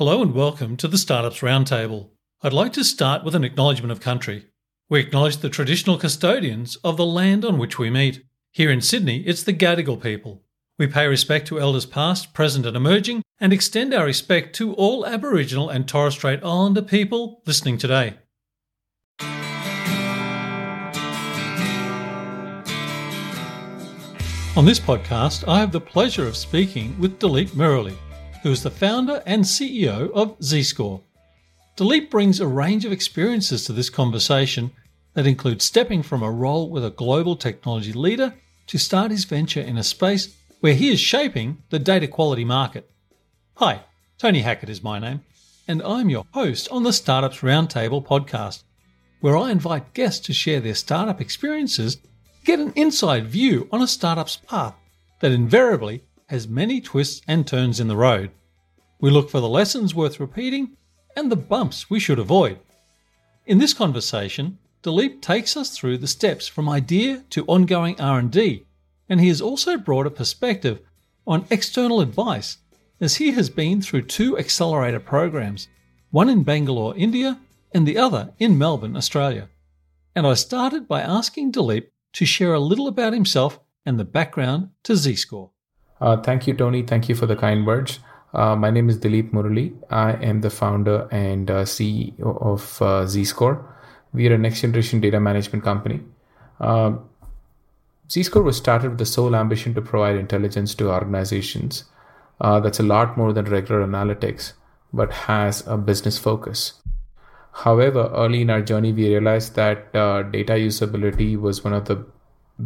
Hello and welcome to the Startups Roundtable. I'd like to start with an acknowledgement of country. We acknowledge the traditional custodians of the land on which we meet. Here in Sydney, it's the Gadigal people. We pay respect to elders past, present, and emerging, and extend our respect to all Aboriginal and Torres Strait Islander people listening today. On this podcast, I have the pleasure of speaking with Dileep Murali, who is the founder and CEO of Zscore. Dileep brings a range of experiences to this conversation that include stepping from a role with a global technology leader to start his venture in a space where he is shaping the data quality market. Hi, Tony Hackett is my name, and I'm your host on the Startups Roundtable podcast, where I invite guests to share their startup experiences, get an inside view on a startup's path that invariably has many twists and turns in the road. We look for the lessons worth repeating and the bumps we should avoid. In this conversation, Dileep takes us through the steps from idea to ongoing R&D, and he has also brought a perspective on external advice as he has been through two accelerator programs, one in Bangalore, India, and the other in Melbourne, Australia. And I started by asking Dileep to share a little about himself and the background to Zscore. Uh, thank you, Tony. Thank you for the kind words. Uh, my name is Dilip Murali. I am the founder and uh, CEO of uh, Zscore. We are a next generation data management company. Uh, Zscore was started with the sole ambition to provide intelligence to organizations. Uh, that's a lot more than regular analytics, but has a business focus. However, early in our journey, we realized that data usability was one of the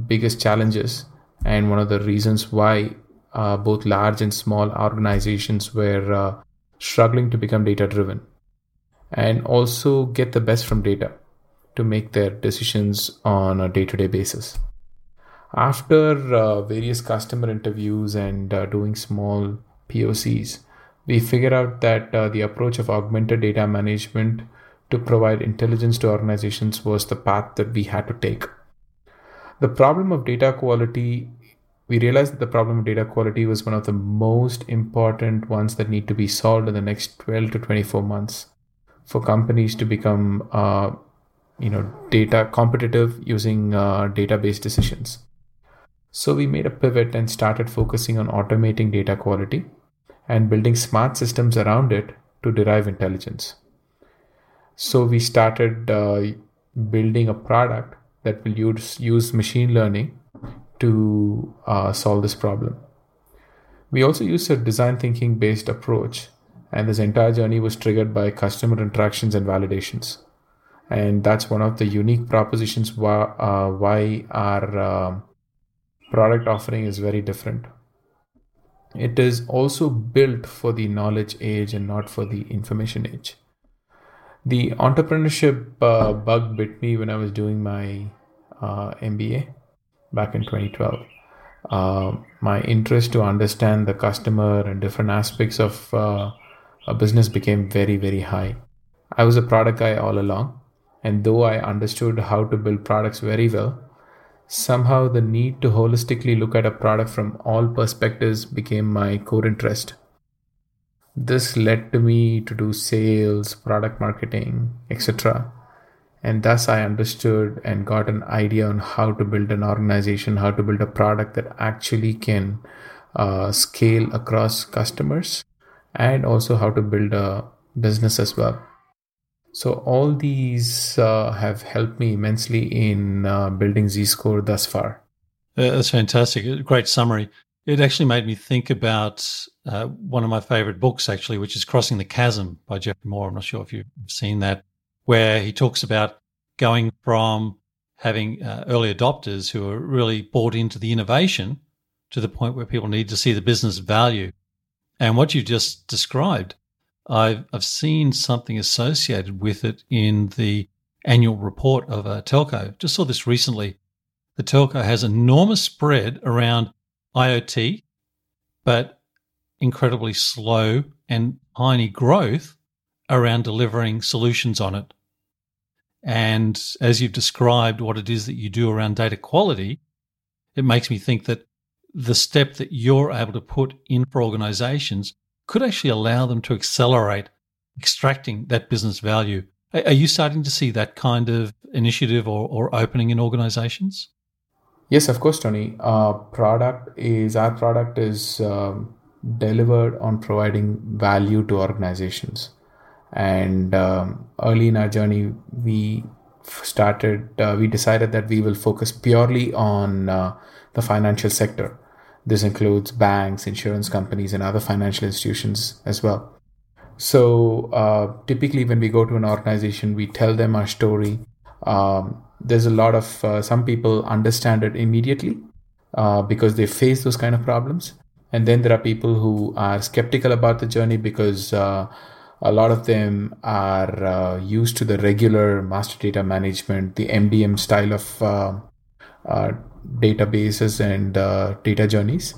biggest challenges and one of the reasons why uh, both large and small organizations were uh, struggling to become data driven and also get the best from data to make their decisions on a day to day basis. After uh, various customer interviews and uh, doing small POCs, we figured out that uh, the approach of augmented data management to provide intelligence to organizations was the path that we had to take. The problem of data quality we realized that the problem of data quality was one of the most important ones that need to be solved in the next 12 to 24 months for companies to become uh, you know data competitive using uh, database decisions. So we made a pivot and started focusing on automating data quality and building smart systems around it to derive intelligence. So we started uh, building a product that will use, use machine learning to uh, solve this problem. We also used a design thinking based approach, and this entire journey was triggered by customer interactions and validations. And that's one of the unique propositions why, uh, why our uh, product offering is very different. It is also built for the knowledge age and not for the information age. The entrepreneurship uh, bug bit me when I was doing my uh, MBA back in 2012. Uh, my interest to understand the customer and different aspects of uh, a business became very, very high. I was a product guy all along, and though I understood how to build products very well, somehow the need to holistically look at a product from all perspectives became my core interest. This led to me to do sales, product marketing, etc and thus i understood and got an idea on how to build an organization how to build a product that actually can uh, scale across customers and also how to build a business as well. So all these uh, have helped me immensely in uh, building zscore thus far. That's fantastic. Great summary. It actually made me think about uh, one of my favorite books actually which is crossing the chasm by Geoffrey Moore. I'm not sure if you've seen that where he talks about going from having uh, early adopters who are really bought into the innovation to the point where people need to see the business value. And what you just described, I've, I've seen something associated with it in the annual report of a telco. Just saw this recently. The telco has enormous spread around IoT, but incredibly slow and tiny growth around delivering solutions on it. And as you've described what it is that you do around data quality, it makes me think that the step that you're able to put in for organizations could actually allow them to accelerate extracting that business value. Are you starting to see that kind of initiative or, or opening in organizations? Yes, of course, Tony. Our product is our product is um, delivered on providing value to organizations. And um, early in our journey, we started. Uh, we decided that we will focus purely on uh, the financial sector. This includes banks, insurance companies, and other financial institutions as well. So uh, typically, when we go to an organization, we tell them our story. Um, there's a lot of uh, some people understand it immediately uh, because they face those kind of problems, and then there are people who are skeptical about the journey because uh, a lot of them are uh, used to the regular master data management, the MDM style of uh, databases and data journeys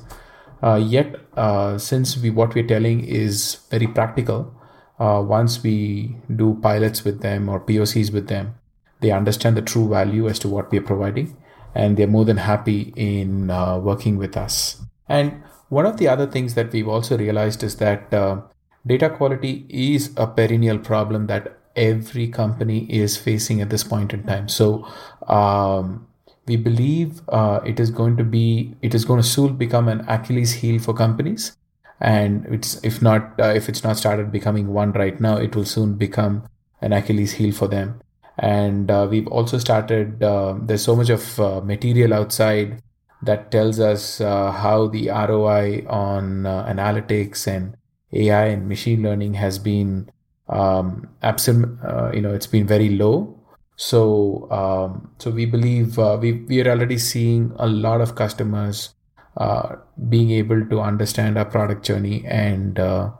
uh, yet, uh, since we what we're telling is very practical, uh, once we do pilots with them or POCs with them, they understand the true value as to what we are providing, and they're more than happy in uh, working with us. And one of the other things that we've also realized is that uh, data quality is a perennial problem that every company is facing at this point in time. So. Um, we believe uh, it is going to be it is going to soon become an Achilles heel for companies, and it's if not uh, if it's not started becoming one right now, it will soon become an Achilles heel for them. And uh, we've also started. Uh, there's so much of uh, material outside that tells us uh, how the ROI on analytics and AI and machine learning has been um, absent. you know, it's been very low so, um, so we believe uh, we we are already seeing a lot of customers uh, being able to understand our product journey and uh,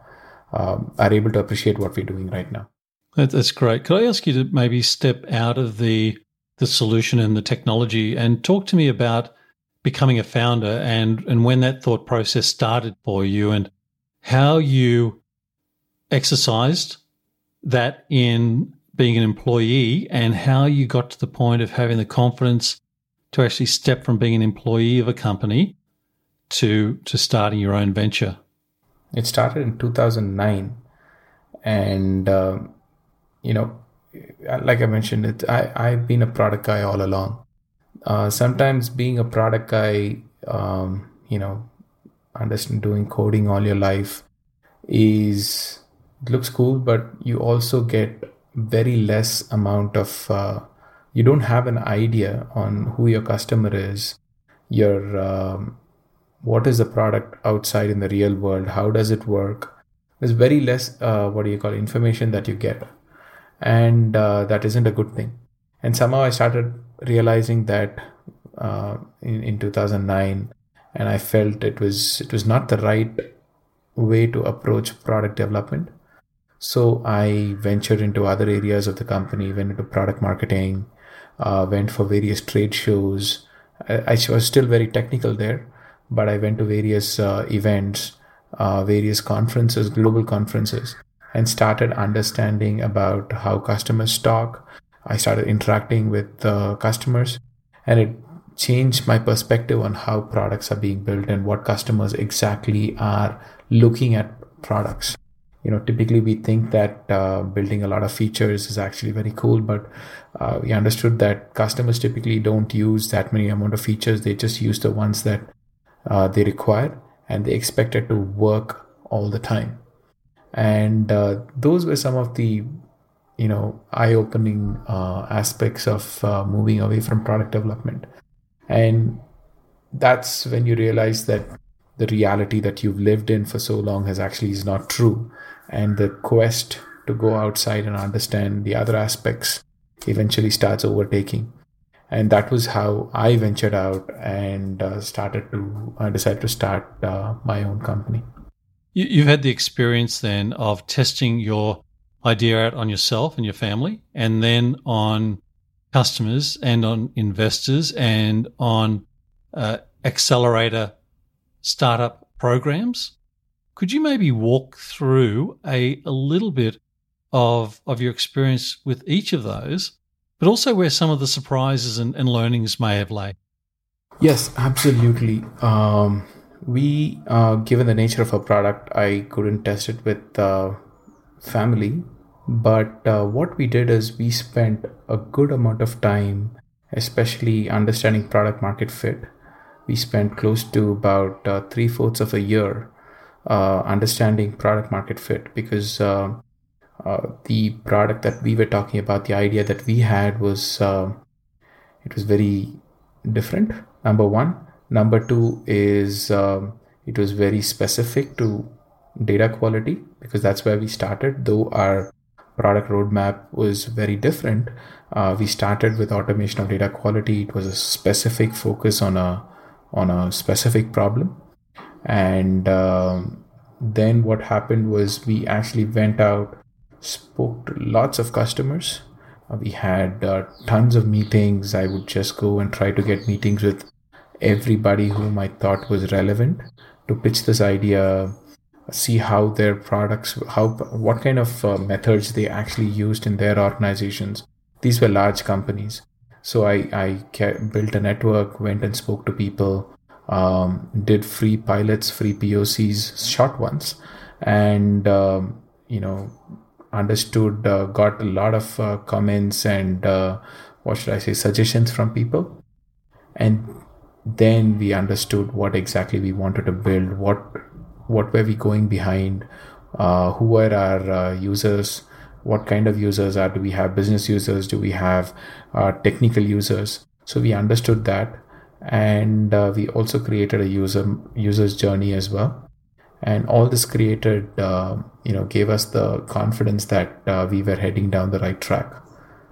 um, are able to appreciate what we're doing right now. That's great. Could I ask you to maybe step out of the the solution and the technology and talk to me about becoming a founder and and when that thought process started for you and how you exercised that in being an employee and how you got to the point of having the confidence to actually step from being an employee of a company to to starting your own venture. It started in 2009, and uh, you know, like I mentioned, it I I've been a product guy all along. Uh, sometimes being a product guy, um, you know, understand doing coding all your life is looks cool, but you also get very less amount of uh, you don't have an idea on who your customer is your um, what is the product outside in the real world how does it work. There's very less uh, what do you call information that you get. And uh, that isn't a good thing. And somehow i started realizing that uh, in, in 2009 and i felt it was it was not the right way to approach product development so I ventured into other areas of the company, went into product marketing, uh, went for various trade shows. I, I, was still very technical there, but I went to various uh, events, uh, various conferences, global conferences, and started understanding about how customers talk. I started interacting with customers, and it changed my perspective on how products are being built and what customers exactly are looking at products. You know typically we think that uh, building a lot of features is actually very cool but uh, we understood that customers typically don't use that many amount of features. They just use the ones that uh, they require and they expect it to work all the time. And uh, those were some of the you know eye-opening uh, aspects of uh, moving away from product development and that's when you realize that the reality that you've lived in for so long has actually is not true. And the quest to go outside and understand the other aspects eventually starts overtaking. And that was how i ventured out and uh, started to uh, decide to start uh, my own company. You've had the experience then of testing your idea out on yourself and your family and then on customers and on investors and on uh, accelerator startup programs could you maybe walk through a, a little bit of, of your experience with each of those, but also where some of the surprises and, and learnings may have laid? Yes, absolutely. Um, We, uh, given the nature of our product, I couldn't test it with uh, family. But uh, what we did is we spent a good amount of time, especially understanding product market fit. We spent close to about uh, three fourths of a year uh, understanding product market fit because uh, the product that we were talking about, the idea that we had was it was very different. Number one, Number two is um, it was very specific to data quality because that's where we started. Though our product roadmap was very different, uh, we started with automation of data quality. It was a specific focus on a on a specific problem, and um, then what happened was we actually went out, spoke to lots of customers. Uh, we had uh, tons of meetings. I would just go and try to get meetings with everybody whom I thought was relevant to pitch this idea, see how their products, how what kind of uh, methods they actually used in their organizations. These were large companies, so I I built a network, went and spoke to people, um, did free pilots, free POCs, short ones, and um, you know understood, uh, got a lot of uh, comments and uh, what should I say, suggestions from people, and then we understood what exactly we wanted to build what what were we going behind? Uh, who were our uh, users? What kind of users are do we have? Business users do we have uh, technical users? So we understood that. And uh, we also created a user user's journey as well. And all this created uh, you know gave us the confidence that uh, we were heading down the right track.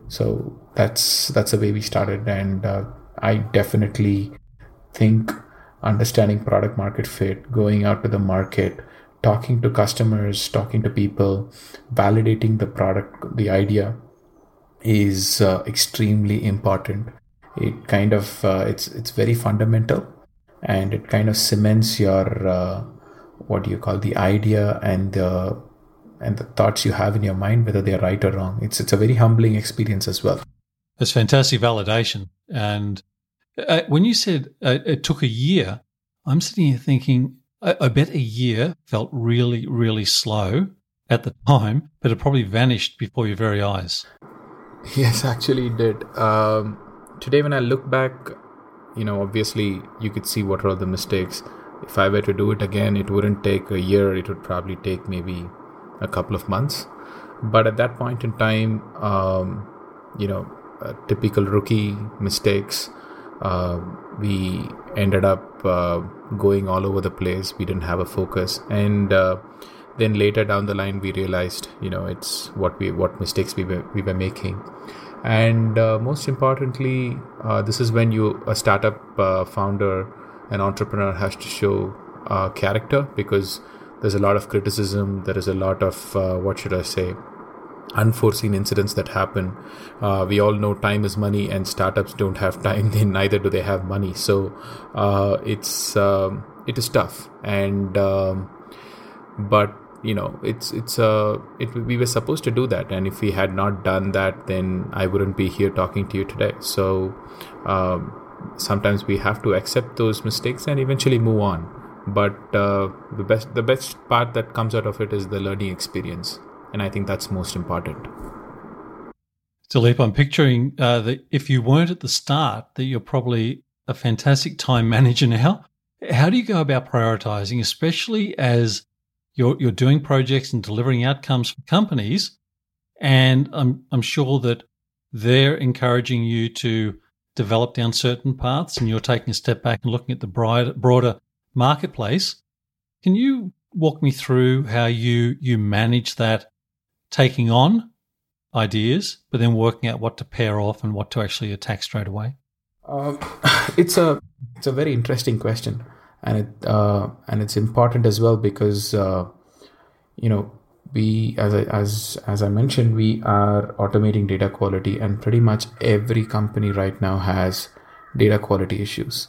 So that's that's the way we started. And i definitely think understanding product market fit, going out to the market, talking to customers, talking to people, validating the product, the idea is uh, extremely important. It kind of uh, it's it's very fundamental, and it kind of cements your uh, what do you call the idea and the and the thoughts you have in your mind, whether they're right or wrong. It's it's a very humbling experience as well. It's fantastic validation, and uh, when you said uh, it took a year, I'm sitting here thinking, I, I, bet a year felt really, really slow at the time, but it probably vanished before your very eyes. Yes, actually, it did. Um, today, when I look back, you know, obviously you could see what are the mistakes. If I were to do it again, it wouldn't take a year, it would probably take maybe a couple of months. But at that point in time, um, you know, typical rookie mistakes uh, we ended up uh, going all over the place. We didn't have a focus, and uh, then later down the line, we realized, you know, it's what we what mistakes we were we were making, and uh, most importantly, uh, this is when you a startup uh, founder, an entrepreneur has to show character because there's a lot of criticism. There is a lot of what should I say unforeseen incidents that happen. Uh, we all know time is money, and startups don't have time. Then neither do they have money. So uh, it's um, it is tough, and um, but you know it's it's uh it, we were supposed to do that, and if we had not done that, then I wouldn't be here talking to you today. So um, sometimes we have to accept those mistakes and eventually move on. But uh, the best the best part that comes out of it is the learning experience and I think that's most important. Dilip, I'm picturing uh, that if you weren't at the start, that you're probably a fantastic time manager now. How do you go about prioritizing, especially as you're you're doing projects and delivering outcomes for companies? And I'm I'm sure that they're encouraging you to develop down certain paths, and you're taking a step back and looking at the broader marketplace. Can you walk me through how you you manage that taking on ideas, but then working out what to pare off and what to actually attack straight away? Um, it's a it's a very interesting question, and it uh, and it's important as well because uh, you know we as I, as as I mentioned we are automating data quality, and pretty much every company right now has data quality issues.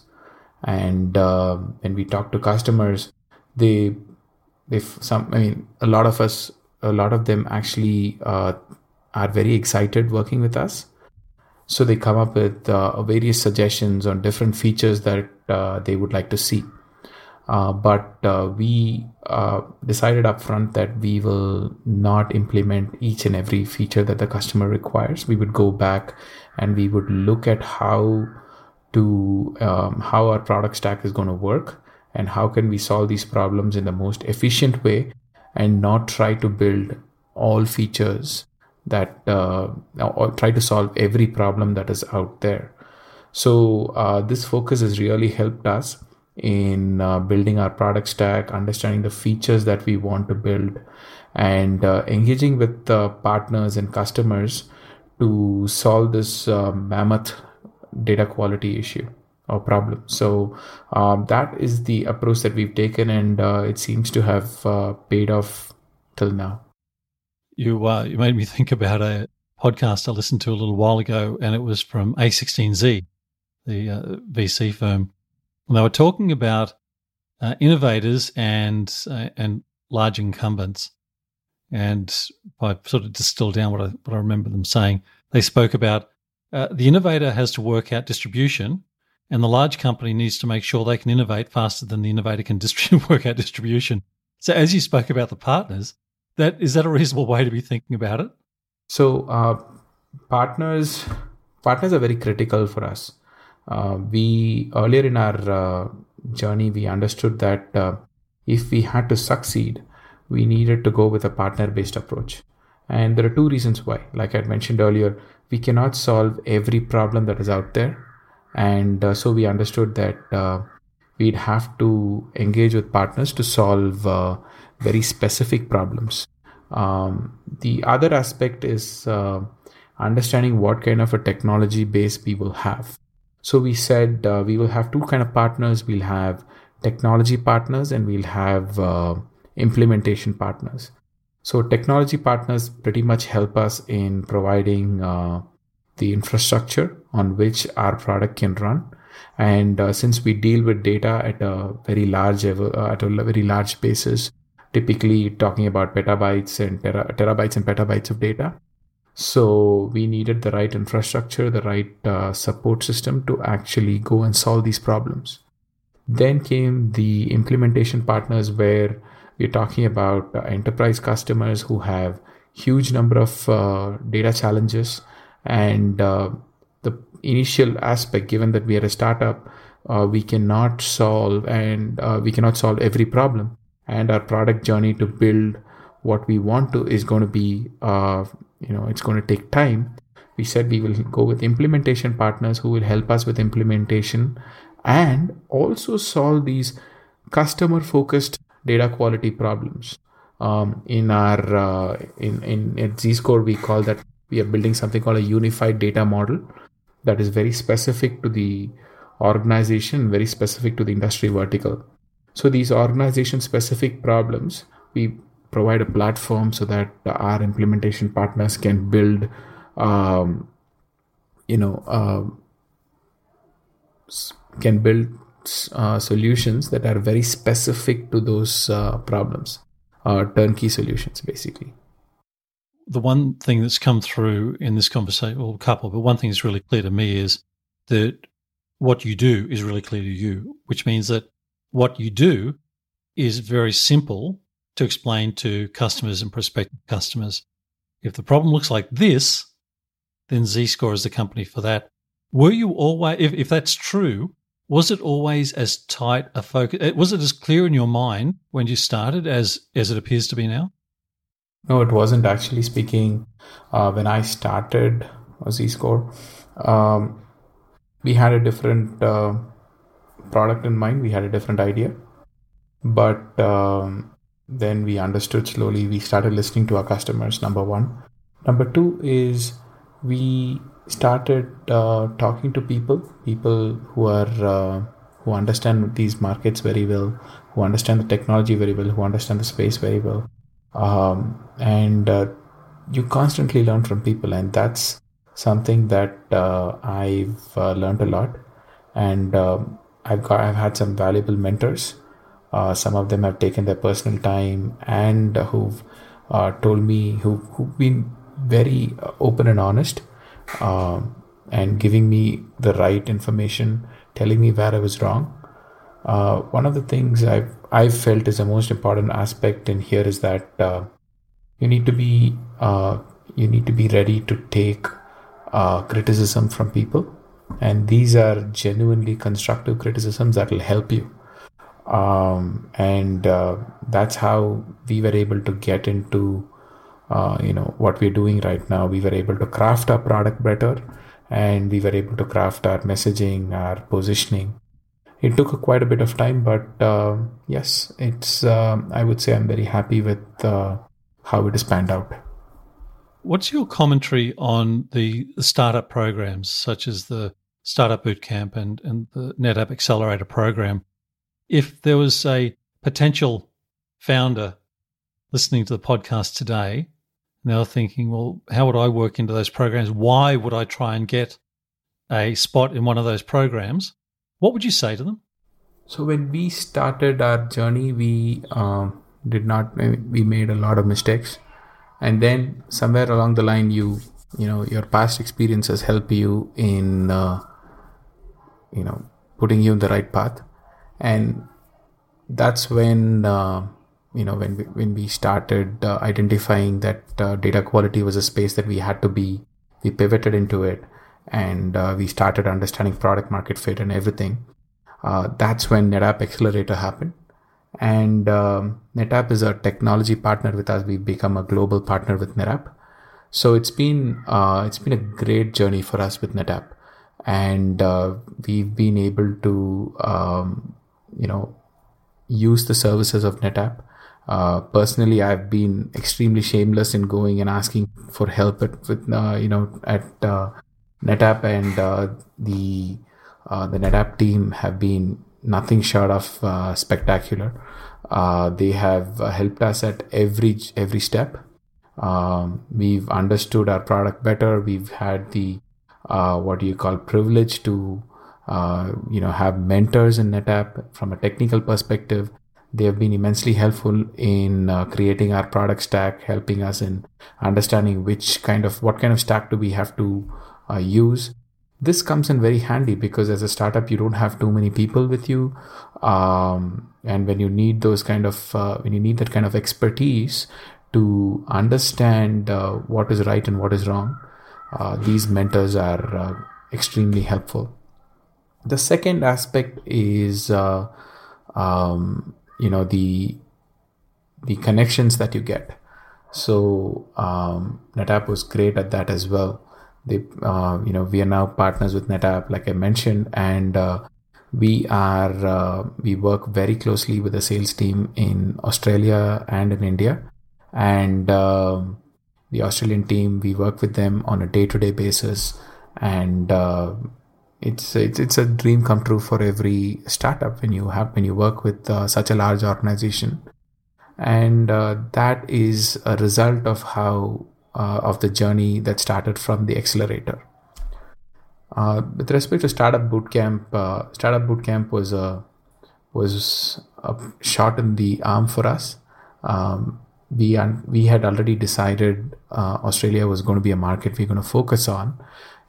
And uh, when we talk to customers, they they some I mean a lot of us a lot of them actually uh, are very excited working with us. So they come up with uh, various suggestions on different features that uh, they would like to see. Uh, but uh, we uh, decided upfront that we will not implement each and every feature that the customer requires. We would go back and we would look at how to um, how our product stack is going to work and how can we solve these problems in the most efficient way and not try to build all features that uh, or try to solve every problem that is out there. So uh, this focus has really helped us in uh, building our product stack understanding the features that we want to build and uh, engaging with partners and customers to solve this uh, mammoth data quality issue or problem. So um, that is the approach that we've taken, and uh, it seems to have uh, paid off till now. You uh, you made me think about a podcast I listened to a little while ago, and it was from A16Z, the uh, VC firm. And they were talking about uh, innovators and uh, and large incumbents. And I sort of distill down what I what I remember them saying, they spoke about the innovator has to work out distribution and the large company needs to make sure they can innovate faster than the innovator can distribute, work out distribution. So, as you spoke about the partners, that is that a reasonable way to be thinking about it? So, uh, partners partners are very critical for us. Uh, we earlier in our uh, journey, we understood that uh, if we had to succeed, we needed to go with a partner based approach. And there are two reasons why. Like I mentioned earlier, we cannot solve every problem that is out there and uh, so we understood that uh, we'd have to engage with partners to solve uh, very specific problems. Um, the other aspect is uh, understanding what kind of a technology base we will have. So we said uh, we will have two kind of partners. We'll have technology partners and we'll have uh, implementation partners. So technology partners pretty much help us in providing the infrastructure on which our product can run. And uh, since we deal with data at a very large uh, at a very large basis typically talking about petabytes and tera- terabytes and petabytes of data. So we needed the right infrastructure the right uh, support system to actually go and solve these problems. Then came the implementation partners where we're talking about uh, enterprise customers who have huge number of uh, data challenges and uh, the initial aspect given that we are a startup uh, we cannot solve and uh, we cannot solve every problem. And our product journey to build what we want to is going to be uh, you know it's going to take time. We said we will go with implementation partners who will help us with implementation and also solve these customer focused data quality problems. Um, in our uh, in in at zscore we call that we are building something called a unified data model that is very specific to the organization, very specific to the industry vertical. So these organization specific problems, we provide a platform so that our implementation partners can build, um, you know, uh, can build uh, solutions that are very specific to those uh, problems, uh, turnkey solutions, basically the one thing that's come through in this conversation, well, couple, but one thing that's really clear to me is that what you do is really clear to you, which means that what you do is very simple to explain to customers and prospective customers. If the problem looks like this, then Zscore is the company for that. Were you always, if, if that's true, was it always as tight a focus? Eh, was it as clear in your mind when you started as as it appears to be now? No, it wasn't actually speaking. Uh, when I started Zscore, um, we had a different uh, product in mind. We had a different idea, but um, then we understood slowly. We started listening to our customers. Number one. Number two is we started uh, talking to people, people who are uh, who understand these markets very well, who understand the technology very well, who understand the space very well um, and uh, you constantly learn from people and that's something that uh, i've uh, learned a lot. And um, i've got i've had some valuable mentors. Uh, some of them have taken their personal time and who've uh, told me who, who've been very uh, open and honest um, and giving me the right information telling me where i was wrong Uh, one of the things I've I've felt is the most important aspect in here is that uh, you need to be uh, you need to be ready to take uh, criticism from people, and these are genuinely constructive criticisms that will help you. Um, and uh, that's how we were able to get into uh, you know what we're doing right now. We were able to craft our product better, and we were able to craft our messaging, our positioning it took quite a bit of time, but uh, yes, it's. Uh, I would say I'm very happy with uh, how it has panned out. What's your commentary on the, startup programs, such as the Startup Bootcamp and and the NetApp Accelerator program? If there was a potential founder listening to the podcast today, they're thinking, well, how would I work into those programs? Why would I try and get a spot in one of those programs? What would you say to them? So when we started our journey, we um, did not. We made a lot of mistakes, and then somewhere along the line, you you know your past experiences help you in uh, you know putting you in the right path, and that's when uh, you know when we, when we started uh, identifying that uh, data quality was a space that we had to be. We pivoted into it and uh, we started understanding product market fit and everything. Uh, that's when NetApp Accelerator happened. And um, NetApp is a technology partner with us. We've become a global partner with NetApp. So it's been uh, it's been a great journey for us with NetApp, and uh, we've been able to um, you know use the services of NetApp. Uh, personally, I've been extremely shameless in going and asking for help at, with uh, you know at NetApp and uh, the uh, the NetApp team have been nothing short of uh, spectacular. Uh, they have uh, helped us at every every step. Um, we've understood our product better. We've had the uh, what do you call privilege to you know have mentors in NetApp from a technical perspective. They have been immensely helpful in creating our product stack, helping us in understanding which kind of what kind of stack do we have to uh, use. This comes in very handy because as a startup, you don't have too many people with you. Um, and when you need those kind of, uh, when you need that kind of expertise to understand uh, what is right and what is wrong, uh, these mentors are uh, extremely helpful. The second aspect is, uh, um, you know, the the connections that you get. So um, NetApp was great at that as well they uh, you know we are now partners with netapp like i mentioned and uh, we are uh, we work very closely with the sales team in australia and in india. And um, the australian team we work with them on a day-to-day basis. And uh, it's it's it's a dream come true for every startup when you have when you work with uh, such a large organization. And uh, that is a result of how uh, of the journey that started from the accelerator. Uh, with respect to startup bootcamp, uh, startup bootcamp was a was a shot in the arm for us. Um, we un- we had already decided uh, Australia was going to be a market we're going to focus on,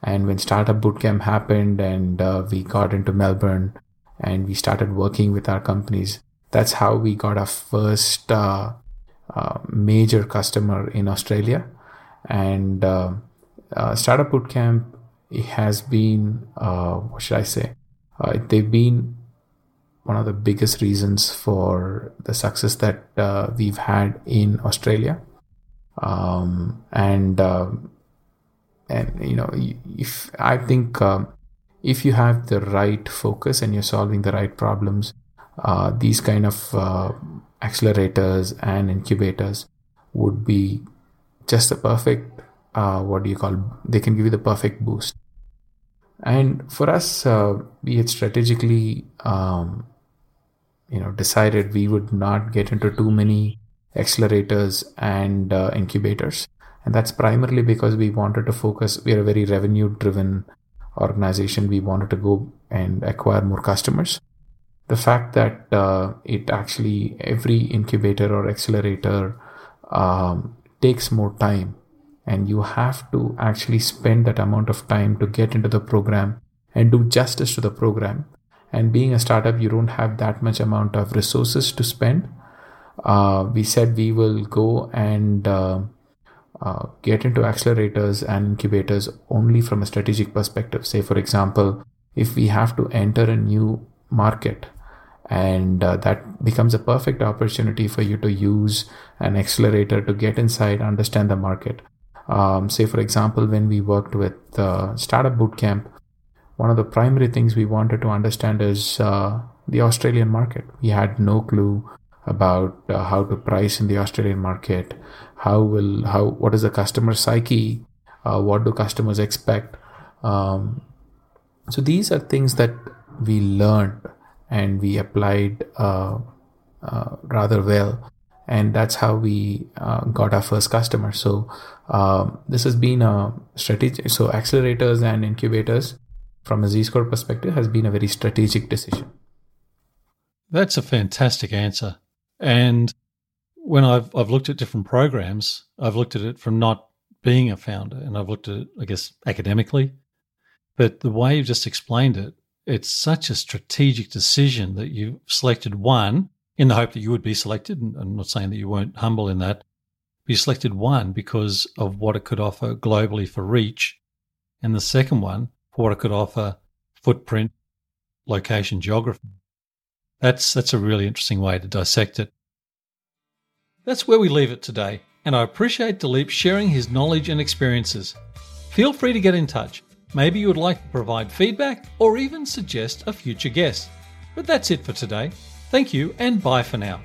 and when startup bootcamp happened and uh, we got into Melbourne and we started working with our companies, that's how we got our first uh, major customer in Australia and uh, uh, startup bootcamp has been uh, what should i say? Uh, they've been one of the biggest reasons for the success that uh, we've had in australia. Um, and um, and you know if i think if you have the right focus and you're solving the right problems uh, these kind of accelerators and incubators would be just the perfect uh, what do you call they can give you the perfect boost. And for us uh, we had strategically um, you know decided we would not get into too many accelerators and uh, incubators. And that's primarily because we wanted to focus we are a very revenue driven organization. We wanted to go and acquire more customers. The fact that uh, it actually every incubator or accelerator um, takes more time and you have to actually spend that amount of time to get into the program and do justice to the program And being a startup, you don't have that much amount of resources to spend. Uh, we said we will go and uh, uh, get into accelerators and incubators only from a strategic perspective. Say, for example, if we have to enter a new market, and uh, that becomes a perfect opportunity for you to use an accelerator to get inside, understand the market. Um, say, for example, when we worked with uh, Startup Bootcamp, one of the primary things we wanted to understand is uh, the Australian market. We had no clue about uh, how to price in the Australian market. How will how what is the customer psyche? Uh, what do customers expect? Um, so these are things that we learned and we applied uh, uh, rather well. And that's how we uh, got our first customer. So um, this has been a strategy so accelerators and incubators from a z-score perspective has been a very strategic decision. That's a fantastic answer. And when I've, I've looked at different programs i've looked at it from not being a founder and i've looked at it i guess academically. But the way you've just explained it it's such a strategic decision that you selected one in the hope that you would be selected. And I'm not saying that you weren't humble in that. But you selected one because of what it could offer globally for reach. And the second one for what it could offer footprint, location, geography. That's, that's a really interesting way to dissect it. That's where we leave it today. And I appreciate Dilip sharing his knowledge and experiences. Feel free to get in touch. Maybe you would like to provide feedback or even suggest a future guest. But that's it for today. Thank you and bye for now.